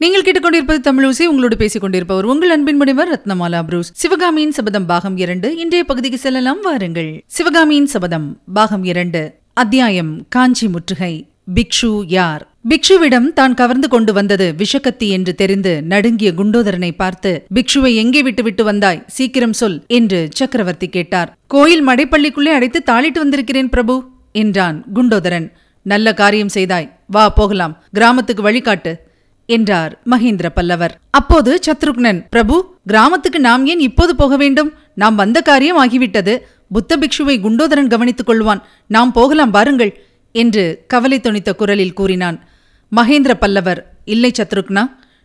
நீங்கள் கேட்டுக்கொண்டிருப்பது தமிழூசி உங்களோடு பேசிக் கொண்டிருப்பவர் உங்கள் அன்பின் முனைவர் ரத்னமாலா புரூஸ். சிவகாமியின் சபதம் பாகம் இரண்டு இன்றைய பகுதிக்கு செல்லலாம் வாருங்கள். சிவகாமியின் சபதம் பாகம் இரண்டு அத்தியாயம் காஞ்சி முற்றுகை. பிக்ஷு யார்? பிக்ஷுவிடம் தான் கவர்ந்து கொண்டு வந்தது விஷக்கத்தி என்று தெரிந்து நடுங்கிய குண்டோதரனை பார்த்து பிக்ஷுவை எங்கே விட்டு விட்டு வந்தாய்? சீக்கிரம் சொல் என்று சக்கரவர்த்தி கேட்டார். கோயில் மடைப்பள்ளிக்குள்ளே அடைத்து தாளிட்டு வந்திருக்கிறேன் பிரபு என்றான் குண்டோதரன். நல்ல காரியம் செய்தாய். வா போகலாம். கிராமத்துக்கு வழிகாட்டு. என்றார் மகேந்திர பல்லவர். அப்போது சத்ருக்னன் பிரபு கிராமத்துக்கு நாம் ஏன் இப்போது போக வேண்டும்? நாம் வந்த காரியம் ஆகிவிட்டது. புத்த பிக்ஷுவை குண்டோதரன் கவனித்துக் கொள்வான். நாம் போகலாம் வாருங்கள் என்று கவலை துணித்த குரலில் கூறினான். மகேந்திர பல்லவர் இல்லை சத்ருக்னா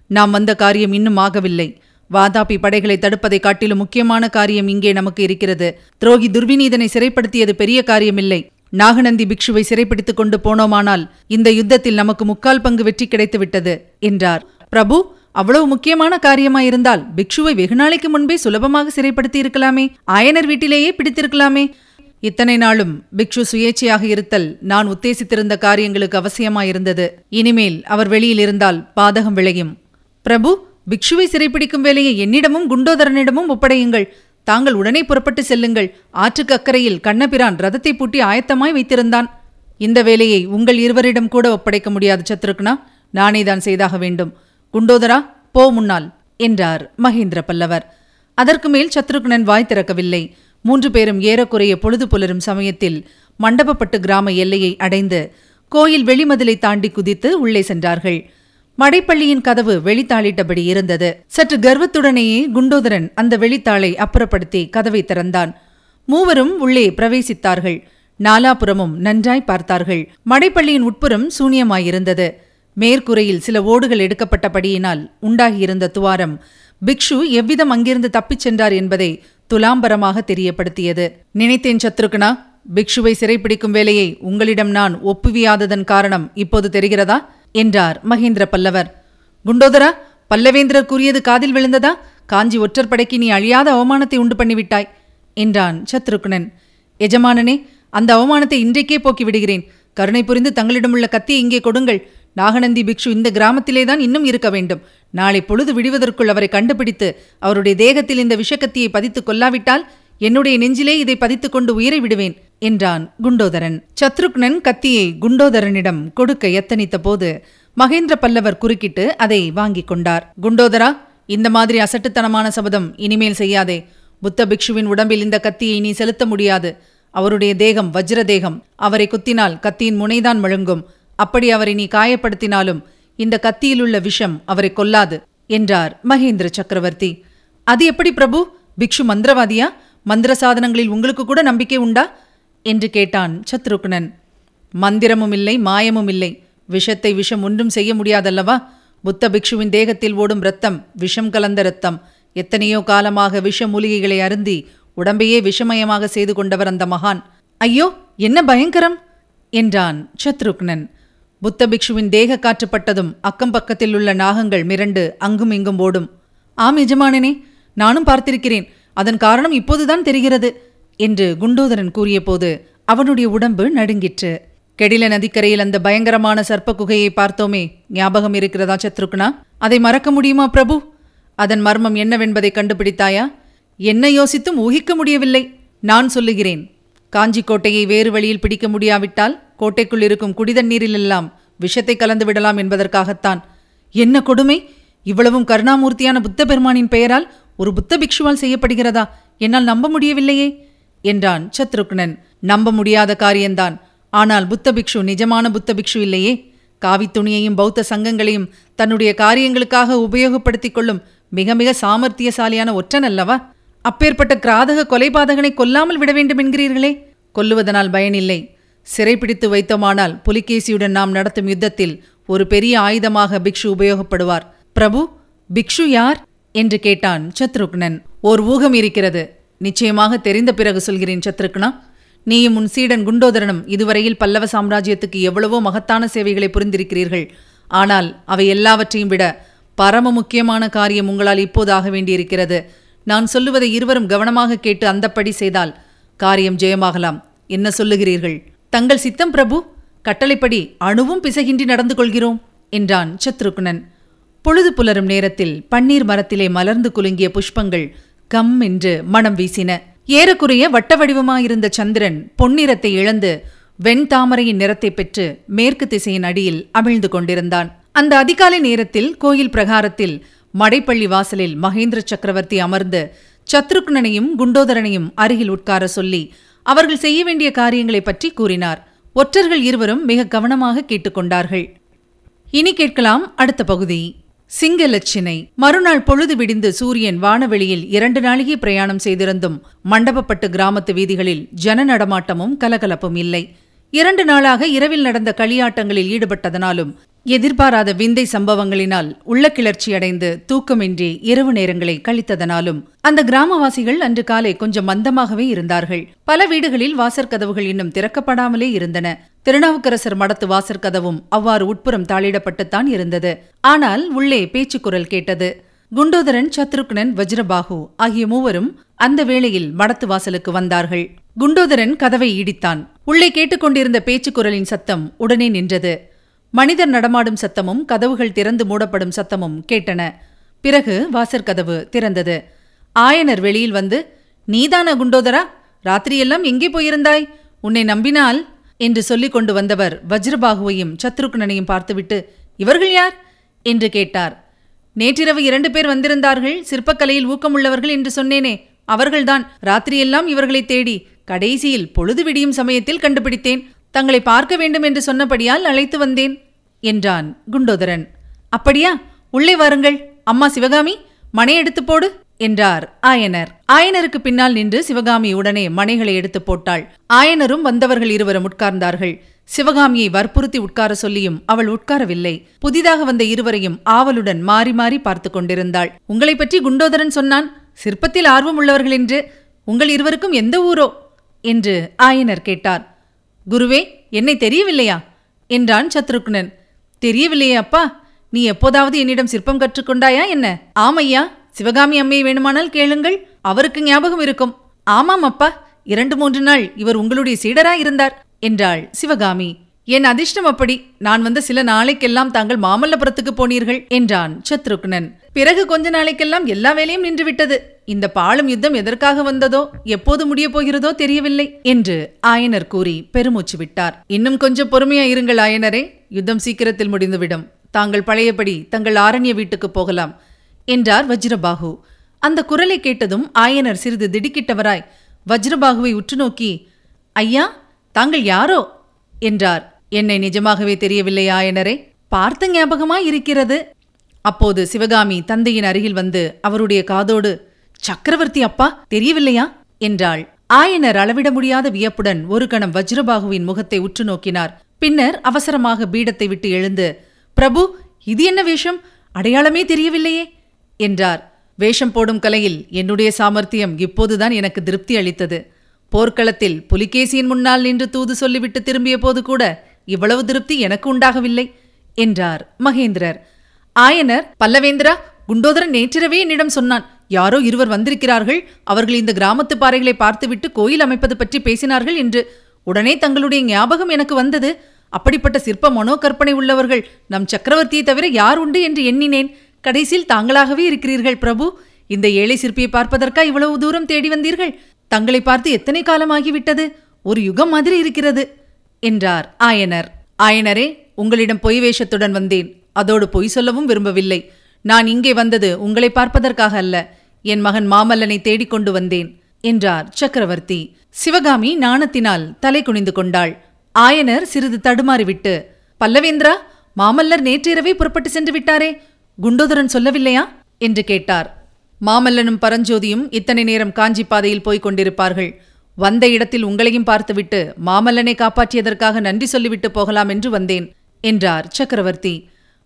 நாம் வந்த காரியம் இன்னும் ஆகவில்லை. வாதாபி படைகளை தடுப்பதை காட்டிலும் முக்கியமான காரியம் இங்கே நமக்கு இருக்கிறது. துரோகி துர்விநீதனை சிறைப்படுத்தியது பெரிய காரியமில்லை. நாகநந்தி பிக்ஷுவை சிறைப்பிடித்துக் கொண்டு போனோமானால் இந்த யுத்தத்தில் நமக்கு முக்கால் பங்கு வெற்றி கிடைத்துவிட்டது என்றார். பிரபு அவ்வளவு முக்கியமான காரியமாயிருந்தால் பிக்ஷுவை வெகு நாளைக்கு முன்பே சுலபமாக சிறைப்படுத்தி இருக்கலாமே ஆயனர் வீட்டிலேயே பிடித்திருக்கலாமே. இத்தனை நாளும் பிக்ஷு சுயேச்சையாக இருத்தல் நான் உத்தேசித்திருந்த காரியங்களுக்கு அவசியமாயிருந்தது. இனிமேல் அவர் வெளியில் இருந்தால் பாதகம் விளையும். பிரபு பிக்ஷுவை சிறைப்பிடிக்கும் வேலையை என்னிடமும் குண்டோதரனிடமும் ஒப்படையுங்கள். தாங்கள் உடனே புறப்பட்டு செல்லுங்கள். ஆற்றுக்கு அக்கறையில் கண்ணபிரான் ரதத்தை பூட்டி ஆயத்தமாய் வைத்திருந்தான். இந்த வேலையை உங்கள் இருவரிடம் கூட ஒப்படைக்க முடியாது சத்ருக்னா. நானே தான் செய்தாக வேண்டும். குண்டோதரா போ முன்னால் என்றார் மகேந்திர பல்லவர். அதற்கு மேல் சத்ருக்னன் வாய் திறக்கவில்லை. மூன்று பேரும் ஏறக்குறைய பொழுது புலரும் சமயத்தில் மண்டபப்பட்டு கிராம எல்லையை அடைந்து கோயில் வெளிமதிலை தாண்டி குதித்து உள்ளே சென்றார்கள். மடைப்பள்ளியின் கதவு வெளித்தாளிட்டபடி இருந்தது. சற்று கர்வத்துடனேயே குண்டோதரன் அந்த வெளித்தாளை அப்புறப்படுத்தி கதவை திறந்தான். மூவரும் உள்ளே பிரவேசித்தார்கள். நாலாபுறமும் நன்றாய் பார்த்தார்கள். மடைப்பள்ளியின் உட்புறம் சூனியமாயிருந்தது. மேற்கூரையில் சில ஓடுகள் எடுக்கப்பட்டபடியினால் உண்டாகியிருந்த துவாரம் பிக்ஷு எவ்விதம் அங்கிருந்து தப்பிச் சென்றார் என்பதை துலாம்பரமாக தெரியப்படுத்தியது. நினைத்தேன் சத்ருகனா பிக்ஷுவை சிறைப்பிடிக்கும் வேலையை உங்களிடம் நான் ஒப்புவியாததன் காரணம் இப்போது தெரிகிறதா? என்றார் மகேந்திர பல்லவர். குண்டோதரா பல்லவேந்திரர் கூறியது காதில் விழுந்ததா? காஞ்சி ஒற்றர் படைக்கு நீ அழியாத அவமானத்தை உண்டு பண்ணிவிட்டாய் என்றான் சத்ருக்னன் எஜமானனே அந்த அவமானத்தை இன்றைக்கே போக்கி விடுகிறேன். கருணை புரிந்து தங்களிடமுள்ள கத்தியை இங்கே கொடுங்கள். நாகநந்தி பிக்ஷு இந்த கிராமத்திலேதான் இன்னும் இருக்க வேண்டும். நாளை பொழுது விடுவதற்குள் அவரை கண்டுபிடித்து அவருடைய தேகத்தில் இந்த விஷக்கத்தியை பதித்துக் கொல்லாவிட்டால் என்னுடைய நெஞ்சிலே இதை பதித்துக் கொண்டு உயிரை விடுவேன் என்றான் குண்டோதரன். சத்ருக்னன் கத்தியை குண்டோதரனிடம் கொடுக்க எத்தனித்த போது மகேந்திர பல்லவர் குறுக்கிட்டு அதை வாங்கிக் கொண்டார். குண்டோதரா இந்த மாதிரி அசட்டுத்தனமான சபதம் இனிமேல் செய்யாதே. புத்த பிக்ஷுவின் உடம்பில் இந்த கத்தியை நீ செலுத்த முடியாது. அவருடைய தேகம் வஜ்ர தேகம் அவரை குத்தினால் கத்தியின் முனைதான் முழங்கும். அப்படி அவரை நீ காயப்படுத்தினாலும் இந்த கத்தியிலுள்ள விஷம் அவரை கொல்லாது என்றார் மகேந்திர சக்கரவர்த்தி. அது எப்படி பிரபு? பிக்ஷு மந்திரவாதியா? மந்திர சாதனங்களில் உங்களுக்கு கூட நம்பிக்கை உண்டா? என்று கேட்டான் சத்ருக்னன். மந்திரமும் இல்லை மாயமும் இல்லை. விஷத்தை விஷம் ஒன்றும் செய்ய முடியாதல்லவா? புத்த பிக்ஷுவின் தேகத்தில் ஓடும் இரத்தம் விஷம் கலந்த இரத்தம். எத்தனையோ காலமாக விஷ மூலிகைகளை அருந்தி உடம்பையே விஷமயமாக செய்து கொண்டவர் அந்த மகான். ஐயோ என்ன பயங்கரம்? என்றான் சத்ருக்னன். புத்த பிக்ஷுவின் தேக காற்றுப்பட்டதும் அக்கம் பக்கத்தில் உள்ள நாகங்கள் மிரண்டு அங்கும் இங்கும் ஓடும். ஆம் எஜமானனே நானும் பார்த்திருக்கிறேன். அதன் காரணம் இப்போதுதான் தெரிகிறது. என்று குண்டோதரன் கூறியபோது அவனுடைய உடம்பு நடுங்கிற்று. கெடில நதிக்கரையில் அந்த பயங்கரமான சர்ப்ப குகையை பார்த்தோமே. ஞாபகம் இருக்கிறதா சத்ருக்னா? அதை மறக்க முடியுமா பிரபு? அதன் மர்மம் என்னவென்பதை கண்டுபிடித்தாயா? என்ன யோசித்தும் ஊகிக்க முடியவில்லை. நான் சொல்லுகிறேன். காஞ்சி கோட்டையை வேறு வழியில் பிடிக்க முடியாவிட்டால் கோட்டைக்குள் இருக்கும் குடிதண்ணீரிலெல்லாம் விஷத்தை கலந்து விடலாம் என்பதற்காகத்தான். என்ன கொடுமை? இவ்வளவும் கருணாமூர்த்தியான புத்த பெருமானின் பெயரால் ஒரு புத்த பிக்ஷுவால் செய்யப்படுகிறதா? என்னால் நம்ப முடியவில்லையே. என்றான் சத்ருக்னன். நம்ப முடியாத காரியம்தான். ஆனால் புத்த பிக்ஷு நிஜமான புத்த பிக்ஷு இல்லையே காவித்துணியையும் பௌத்த சங்கங்களையும் தன்னுடைய காரியங்களுக்காக உபயோகப்படுத்திக் கொள்ளும் மிக மிக சாமர்த்தியசாலியான ஒற்றன் அல்லவா? அப்பேற்பட்ட கிராதக கொலைபாதகனை கொல்லாமல் விட வேண்டும் என்கிறீர்களே. கொல்லுவதனால் பயனில்லை. சிறைப்பிடித்து வைத்தோமானால் புலிகேசியுடன் நாம் நடத்தும் யுத்தத்தில் ஒரு பெரிய ஆயுதமாக பிக்ஷு உபயோகப்படுவார். பிரபு பிக்ஷு யார்? என்று கேட்டான் சத்ருக்னன். ஓர் ஊகம் இருக்கிறது. நிச்சயமாக தெரிந்த பிறகு சொல்கிறேன் சத்ருக்னா. நீயும் உன் சீடன் குண்டோதரனும் இதுவரையில் பல்லவ சாம்ராஜ்யத்துக்கு எவ்வளவோ மகத்தான சேவைகளை புரிந்திருக்கிறீர்கள். ஆனால் அவை எல்லாவற்றையும் விட பரம முக்கியமான காரியம் உங்களால் இப்போது ஆக வேண்டியிருக்கிறது. நான் சொல்லுவதை இருவரும் கவனமாக கேட்டு அந்தப்படி செய்தால் காரியம் ஜெயமாகலாம். என்ன சொல்லுகிறீர்கள்? தங்கள் சித்தம் பிரபு கட்டளைப்படி அணுவும் பிசகின்றி நடந்து கொள்கிறோம் என்றான் சத்ருக்னன். பொழுது புலரும் நேரத்தில் பன்னீர் மரத்திலே மலர்ந்து குலுங்கிய புஷ்பங்கள் கம் என்று மனம் வீசின. ஏறக்குறைய வட்ட வடிவமாயிருந்த சந்திரன் பொன்னிறத்தை இழந்து வெண்தாமரையின் நிறத்தை பெற்று மேற்கு திசையின் அடியில் அமிழ்ந்து கொண்டிருந்தான். அந்த அதிகாலை நேரத்தில் கோயில் பிரகாரத்தில் மடைப்பள்ளி வாசலில் மகேந்திர சக்கரவர்த்தி அமர்ந்து சத்ருக்னனையும் குண்டோதரனையும் அருகில் உட்கார சொல்லி அவர்கள் செய்ய வேண்டிய காரியங்களைப் பற்றி கூறினார். ஒற்றர்கள் இருவரும் மிக கவனமாக கேட்டுக்கொண்டார்கள். இனி கேட்கலாம் அடுத்த பகுதி. சிங்கலட்சினை மறுநாள் பொழுது விடிந்து சூரியன் வானவெளியில் இரண்டு நாளிகை பிரயாணம் செய்திருந்தும் மண்டபப்பட்டு கிராமத்து வீதிகளில் ஜன நடமாட்டமும் கலகலப்பும் இல்லை. இரண்டு நாளாக இரவில் நடந்த களியாட்டங்களில் ஈடுபட்டதனாலும் எதிர்பாராத விந்தை சம்பவங்களினால் உள்ள கிளர்ச்சியடைந்து தூக்கமின்றி இரவு நேரங்களை கழித்ததனாலும் அந்த கிராமவாசிகள் அன்று காலை கொஞ்சம் மந்தமாகவே இருந்தார்கள். பல வீடுகளில் வாசற்கதவுகள் இன்னும் திறக்கப்படாமலே இருந்தன. திருநாவுக்கரசர் மடத்து வாசற்கதவும் அவ்வாறு உட்புறம் தாளிடப்பட்டுத்தான் இருந்தது. ஆனால் உள்ளே பேச்சுக்குரல் கேட்டது. குண்டோதரன் சத்ருக்னன் வஜ்ரபாகு ஆகிய மூவரும் அந்த வேளையில் மடத்து வாசலுக்கு வந்தார்கள். குண்டோதரன் கதவை இடித்தான். உள்ளே கேட்டுக்கொண்டிருந்த பேச்சுக்குரலின் சத்தம் உடனே நின்றது. மனிதர் நடமாடும் சத்தமும் கதவுகள் திறந்து மூடப்படும் சத்தமும் கேட்டன. பிறகு வாசற்கதவு திறந்தது. ஆயனர் வெளியில் வந்து நீதான குண்டோதரா? ராத்திரியெல்லாம் எங்கே போயிருந்தாய்? உன்னை நம்பினால் என்று சொல்லிக் கொண்டு வந்தவர் வஜ்ரபாகுவையும் சத்ருக்னனையும் பார்த்துவிட்டு இவர்கள் யார்? என்று கேட்டார். நேற்றிரவு இரண்டு பேர் வந்திருந்தார்கள். சிற்பக்கலையில் ஊக்கமுள்ளவர்கள் என்று சொன்னேனே அவர்கள்தான். ராத்திரியெல்லாம் இவர்களை தேடி கடைசியில் பொழுது விடியும் சமயத்தில் கண்டுபிடித்தேன். தங்களை பார்க்க வேண்டும் என்று சொன்னபடியால் அழைத்து வந்தேன் என்றான் குண்டோதரன். அப்படியா? உள்ளே வாருங்கள். அம்மா சிவகாமி மனை எடுத்து போடு. என்றார். ஆயனர். ஆயனருக்கு பின்னால் நின்று சிவகாமி உடனே மனைகளை எடுத்து போட்டாள். ஆயனரும் வந்தவர்கள் இருவரும் உட்கார்ந்தார்கள். சிவகாமியை வற்புறுத்தி உட்கார சொல்லியும் அவள் உட்காரவில்லை. புதிதாக வந்த இருவரையும் ஆவலுடன் மாறி மாறி பார்த்து கொண்டிருந்தாள். உங்களை பற்றி குண்டோதரன் சொன்னான். சிற்பத்தில் ஆர்வம் உள்ளவர்கள் என்று. உங்கள் இருவருக்கும் எந்த ஊரோ? என்று ஆயனர் கேட்டார். குருவே என்னை தெரியவில்லையா? என்றான் சத்ருக்னன். தெரியவில்லையே அப்பா. நீ எப்போதாவது என்னிடம் சிற்பம் கற்றுக்கொண்டாயா என்ன? ஆமையா? சிவகாமி அம்மையை வேணுமானால் கேளுங்கள். அவருக்கு ஞாபகம் இருக்கும். ஆமாம் அப்பா இரண்டு மூன்று நாள் இவர் உங்களுடைய சீடரா இருந்தார் என்றாள் சிவகாமி. என் அதிர்ஷ்டம் அப்படி நான் வந்த சில நாளைக்கெல்லாம் தாங்கள் மாமல்லபுரத்துக்கு போனீர்கள் என்றான் சத்ருக்னன். பிறகு கொஞ்ச நாளைக்கெல்லாம் எல்லா வேலையும் நின்றுவிட்டது. இந்த பாலும் யுத்தம் எதற்காக வந்ததோ எப்போது முடியப் போகிறதோ தெரியவில்லை என்று ஆயனர் கூறி பெருமூச்சு விட்டார். இன்னும் கொஞ்சம் பொறுமையா இருங்கள் ஆயனரே. யுத்தம் சீக்கிரத்தில் முடிந்துவிடும். தாங்கள் பழையபடி தங்கள் ஆரண்ய வீட்டுக்கு போகலாம். என்றார் வஜ்ரபாகு அந்த குரலை கேட்டதும் ஆயனர் சிறிது திடுக்கிட்டவராய் வஜ்ரபாகுவை உற்று நோக்கி ஐயா தாங்கள் யாரோ? என்றார். என்னை நிஜமாகவே தெரியவில்லை ஆயனரே பார்த்த ஞாபகமாய் இருக்கிறது. அப்போது சிவகாமி தந்தையின் அருகில் வந்து அவருடைய காதோடு சக்கரவர்த்தி அப்பா தெரியவில்லையா? என்றாள். ஆயனர் அளவிட முடியாத வியப்புடன் ஒரு கணம் வஜ்ரபாகுவின் முகத்தை உற்று நோக்கினார். பின்னர் அவசரமாக பீடத்தை விட்டு எழுந்து பிரபு இது என்ன வேஷம்? அடையாளமே தெரியவில்லையே. என்றார். வேஷம் போடும் கலையில் என்னுடைய சாமர்த்தியம் இப்போதுதான் எனக்கு திருப்தி அளித்தது. போர்க்களத்தில் புலிகேசியின் முன்னால் நின்று தூது சொல்லிவிட்டு திரும்பிய போது கூட இவ்வளவு திருப்தி எனக்கு உண்டாகவில்லை என்றார் மகேந்திரர். ஆயனர் பல்லவேந்திரா குண்டோதரன் நேற்றிரவே என்னிடம் சொன்னான். யாரோ இருவர் வந்திருக்கிறார்கள். அவர்கள் இந்த கிராமத்து பாறைகளை பார்த்துவிட்டு கோயில் அமைப்பது பற்றி பேசினார்கள் என்று. உடனே தங்களுடைய ஞாபகம் எனக்கு வந்தது. அப்படிப்பட்ட சிற்ப மனோ கற்பனை உள்ளவர்கள் நம் சக்கரவர்த்தியை தவிர யார் உண்டு என்று எண்ணினேன். கடைசியில் தாங்களாகவே இருக்கிறீர்கள் பிரபு. இந்த ஏழை சிற்பியை பார்ப்பதற்கா இவ்வளவு தூரம் தேடி வந்தீர்கள்? தங்களை பார்த்து எத்தனை காலமாகிவிட்டது? ஒரு யுகம் மாதிரி இருக்கிறது என்றார் ஆயனர். ஆயனரே உங்களிடம் பொய் வேஷத்துடன் வந்தேன். அதோடு பொய் சொல்லவும் விரும்பவில்லை. நான் இங்கே வந்தது உங்களை பார்ப்பதற்காக அல்ல. என் மகன் மாமல்லனை தேடிக் கொண்டு வந்தேன் என்றார் சக்கரவர்த்தி. சிவகாமி நாணத்தினால் தலை குனிந்து கொண்டாள். ஆயனர் சிறிது தடுமாறிவிட்டு பல்லவேந்திரா மாமல்லர் நேற்றிரவே புறப்பட்டு சென்று விட்டாரே. குண்டோதரன் சொல்லவில்லையா? என்று கேட்டார். மாமல்லனும் பரஞ்சோதியும் இத்தனை நேரம் காஞ்சி பாதையில் போய்க் கொண்டிருப்பார்கள். வந்த இடத்தில் உங்களையும் பார்த்துவிட்டு மாமல்லனை காப்பாற்றியதற்காக நன்றி சொல்லிவிட்டு போகலாம் என்று வந்தேன் என்றார் சக்கரவர்த்தி.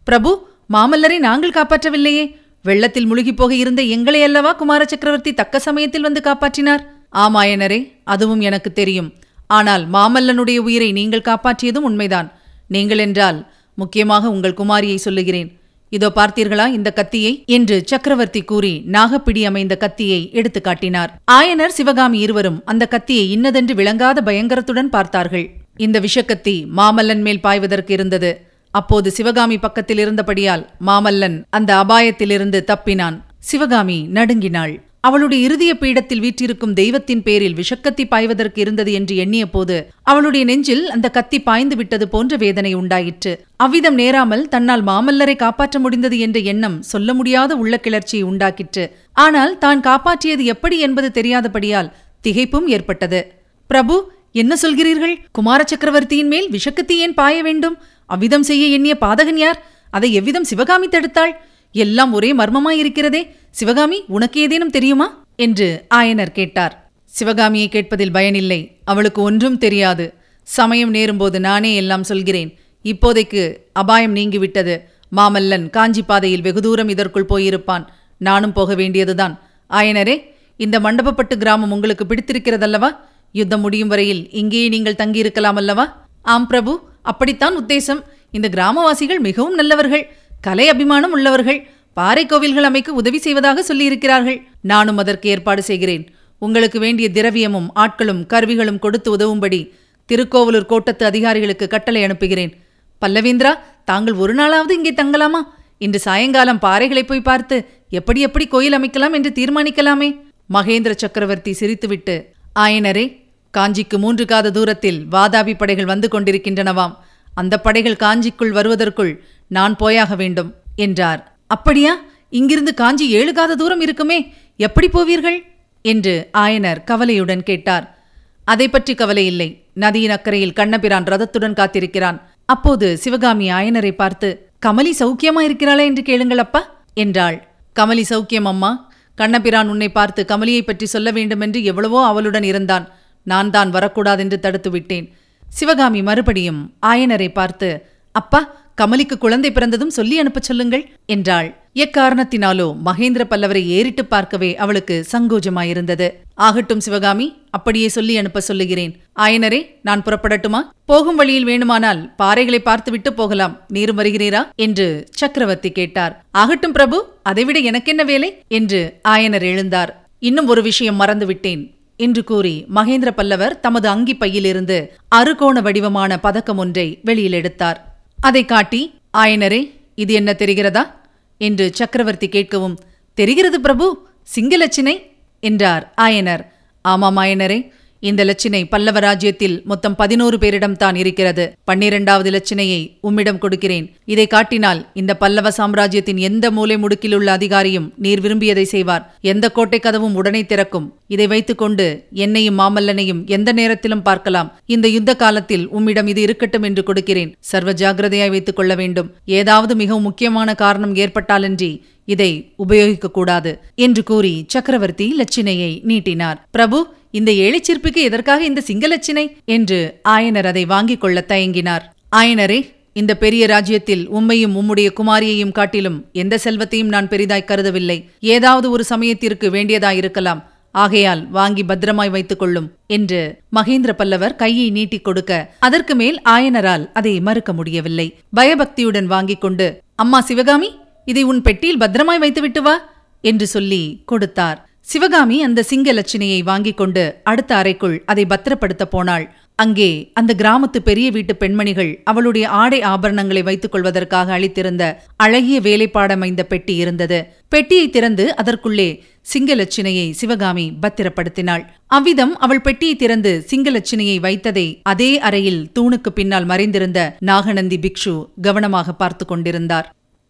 பிரபு மாமல்லரை நாங்கள் காப்பாற்றவில்லையே. வெள்ளத்தில் முழுகிப் போக இருந்த எங்களை அல்லவா குமார சக்கரவர்த்தி தக்க சமயத்தில் வந்து காப்பாற்றினார்? ஆமாயனரே அதுவும் எனக்கு தெரியும். ஆனால் மாமல்லனுடைய உயிரை நீங்கள் காப்பாற்றியதும் உண்மைதான். நீங்கள் என்றால் முக்கியமாக உங்கள் குமாரியை சொல்லுகிறேன். இதோ பார்த்தீர்களா இந்த கத்தியை? என்று சக்கரவர்த்தி கூறி நாகப்பிடி அமைந்த கத்தியை எடுத்து காட்டினார். ஆயனர் சிவகாமி இருவரும் அந்த கத்தியை இன்னதென்று விளங்காத பயங்கரத்துடன் பார்த்தார்கள். இந்த விஷக்கத்தி மாமல்லன் மேல் பாய்வதற்கு இருந்தது. அப்போது சிவகாமி பக்கத்தில் இருந்தபடியால் மாமல்லன் அந்த அபாயத்திலிருந்து தப்பினான். சிவகாமி நடுங்கினாள். அவளுடைய இறுதிய பீடத்தில் வீற்றிருக்கும் தெய்வத்தின் பேரில் விஷக்கத்தி பாய்வதற்கு இருந்தது என்று எண்ணிய போது அவளுடைய நெஞ்சில் அந்த கத்தி பாய்ந்து விட்டது போன்ற வேதனை உண்டாயிற்று. அவ்விதம் நேராமல் தன்னால் மாமல்லரை காப்பாற்ற முடிந்தது என்ற எண்ணம் சொல்ல முடியாத உள்ள கிளர்ச்சியை உண்டாக்கிற்று. ஆனால் தான் காப்பாற்றியது எப்படி என்பது தெரியாதபடியால் திகைப்பும் ஏற்பட்டது. பிரபு என்ன சொல்கிறீர்கள்? குமார சக்கரவர்த்தியின் மேல் விஷக்கத்தி ஏன் பாய வேண்டும்? அவ்விதம் செய்ய எண்ணிய பாதகன் யார்? அதை எவ்விதம் சிவகாமி தடுத்தாள்? எல்லாம் ஒரே மர்மமாயிருக்கிறதே. சிவகாமி உனக்கு ஏதேனும் தெரியுமா? என்று ஆயனர் கேட்டார். சிவகாமியை கேட்பதில் பயனில்லை. அவளுக்கு ஒன்றும் தெரியாது. சமயம் நேரும்போது நானே எல்லாம் சொல்கிறேன். இப்போதைக்கு அபாயம் நீங்கிவிட்டது. மாமல்லன் காஞ்சி பாதையில் வெகு தூரம் இதற்குள் போயிருப்பான். நானும் போக வேண்டியதுதான். ஆயனரே இந்த மண்டபப்பட்டு கிராமம் உங்களுக்கு பிடித்திருக்கிறதல்லவா? யுத்தம் முடியும் வரையில் இங்கேயே நீங்கள் தங்கியிருக்கலாம் அல்லவா ஆம் பிரபு அப்படித்தான் உத்தேசம். இந்த கிராமவாசிகள் மிகவும் நல்லவர்கள். கலை அபிமானம் உள்ளவர்கள் பாறை கோவில்கள் அமைக்க உதவி செய்வதாக சொல்லியிருக்கிறார்கள். நானும் அதற்கு ஏற்பாடு செய்கிறேன். உங்களுக்கு வேண்டிய திரவியமும் ஆட்களும் கருவிகளும் கொடுத்து உதவும்படி திருக்கோவலூர் கோட்டத்து அதிகாரிகளுக்கு கட்டளை அனுப்புகிறேன். பல்லவேந்திரா தாங்கள் ஒரு நாளாவது இங்கே தங்கலாமா? இன்று சாயங்காலம் பாறைகளை போய் பார்த்து எப்படி எப்படி கோயில் அமைக்கலாம் என்று தீர்மானிக்கலாமே. மகேந்திர சக்கரவர்த்தி சிரித்துவிட்டு ஆயனரே காஞ்சிக்கு மூன்று காத தூரத்தில் வாதாபி படைகள் வந்து கொண்டிருக்கின்றனவாம். அந்த படைகள் காஞ்சிக்குள் வருவதற்குள் நான் போயாக வேண்டும் என்றார். அப்படியா? இங்கிருந்து காஞ்சி ஏழுகாத தூரம் இருக்குமே எப்படி போவீர்கள்? என்று ஆயனர் கவலையுடன் கேட்டார். அதை பற்றி கவலை இல்லை. நதியின் அக்கறையில் கண்ணபிரான் ரதத்துடன் காத்திருக்கிறான். அப்போது சிவகாமி ஆயனரை பார்த்து கமலி சௌக்கியமா இருக்கிறாளா என்று கேளுங்கள் அப்பா என்றாள். கமலி சௌக்கியம் அம்மா. கண்ணபிரான் உன்னை பார்த்து கமலியை பற்றி சொல்ல வேண்டுமென்று எவ்வளவோ அவளுடன் இருந்தான். நான் தான் வரக்கூடாதென்று தடுத்து விட்டேன் சிவகாமி மறுபடியும் ஆயனரை பார்த்து அப்பா கமலிக்கு குழந்தை பிறந்ததும் சொல்லி அனுப்பச் சொல்லுங்கள் என்றாள். எக்காரணத்தினாலோ மகேந்திர பல்லவரை ஏறிட்டு பார்க்கவே அவளுக்கு சங்கோஜமாயிருந்தது. ஆகட்டும் சிவகாமி அப்படியே சொல்லி அனுப்ப சொல்லுகிறேன். ஆயனரே நான் புறப்படட்டுமா? போகும் வழியில் வேணுமானால் பாறைகளை பார்த்துவிட்டு போகலாம். நீரும் வருகிறீரா? என்று சக்கரவர்த்தி கேட்டார். ஆகட்டும் பிரபு அதைவிட எனக்கென்ன வேலை? என்று ஆயனர் எழுந்தார். இன்னும் ஒரு விஷயம் மறந்துவிட்டேன் என்று கூறி மகேந்திர பல்லவர் தமது அங்கி பையிலிருந்து அறுகோண வடிவமான பதக்கம் ஒன்றை வெளியில் எடுத்தார். அதை காட்டி ஆயனரே இது என்ன தெரிகிறதா? என்று சக்கரவர்த்தி கேட்கவும் தெரிகிறது பிரபு சிங்கலட்சினை என்றார் ஆயனர். ஆமாம் ஆயனரே இந்த லட்சினை பல்லவ ராஜ்யத்தில் மொத்தம் பதினோரு பேரிடம் தான் இருக்கிறது. பன்னிரெண்டாவது லட்சினையை உம்மிடம் கொடுக்கிறேன். இதை காட்டினால் இந்த பல்லவ சாம்ராஜ்யத்தின் எந்த மூலை முடுக்கிலுள்ள அதிகாரியும் நீர் விரும்பியதை செய்வார். எந்த கோட்டை கதவும் உடனே திறக்கும். இதை வைத்துக்கொண்டு என்னையும் மாமல்லனையும் எந்த நேரத்திலும் பார்க்கலாம். இந்த யுத்த காலத்தில் உம்மிடம் இது இருக்கட்டும் என்று கொடுக்கிறேன். சர்வ ஜாகிரதையாய் வைத்துக் கொள்ள வேண்டும். ஏதாவது மிகவும் முக்கியமான காரணம் ஏற்பட்டாலன்றி இதை உபயோகிக்க கூடாது. என்று கூறி சக்கரவர்த்தி லட்சினையை நீட்டினார். பிரபு இந்த ஏழைச்சிற்பிக்கு எதற்காக இந்த சிங்களச்சினை என்று ஆயனர் அதை வாங்கிக் கொள்ள தயங்கினார். ஆயனரே இந்த பெரிய ராஜ்யத்தில் உம்மையும் உம்முடைய குமாரியையும் காட்டிலும் எந்த செல்வத்தையும் நான் பெரிதாய் கருதவில்லை. ஏதாவது ஒரு சமயத்திற்கு வேண்டியதாயிருக்கலாம். ஆகையால் வாங்கி பத்திரமாய் வைத்துக் கொள்ளும் என்று மகேந்திர பல்லவர் கையை நீட்டிக் கொடுக்க அதற்கு மேல் ஆயனரால் அதை மறுக்க முடியவில்லை. பயபக்தியுடன் வாங்கிக் கொண்டு அம்மா சிவகாமி இதை உன் பெட்டியில் பத்திரமாய் வைத்துவிட்டு வா என்று சொல்லி கொடுத்தார். சிவகாமி அந்த சிங்க வாங்கிக் கொண்டு அடுத்த அறைக்குள் அதை பத்திரப்படுத்த போனாள். அங்கே அந்த கிராமத்து பெரிய வீட்டு பெண்மணிகள் அவளுடைய ஆடை ஆபரணங்களை வைத்துக் கொள்வதற்காக அளித்திருந்த அழகிய வேலைப்பாடமைந்த பெட்டி இருந்தது. பெட்டியை திறந்து அதற்குள்ளே சிங்கலட்சினையை சிவகாமி பத்திரப்படுத்தினாள். அவ்விதம் அவள் பெட்டியை திறந்து சிங்கலட்சினையை வைத்ததை அதே அறையில் தூணுக்கு பின்னால் மறைந்திருந்த நாகநந்தி பிக்ஷு கவனமாக பார்த்து கொண்டிருந்தார்.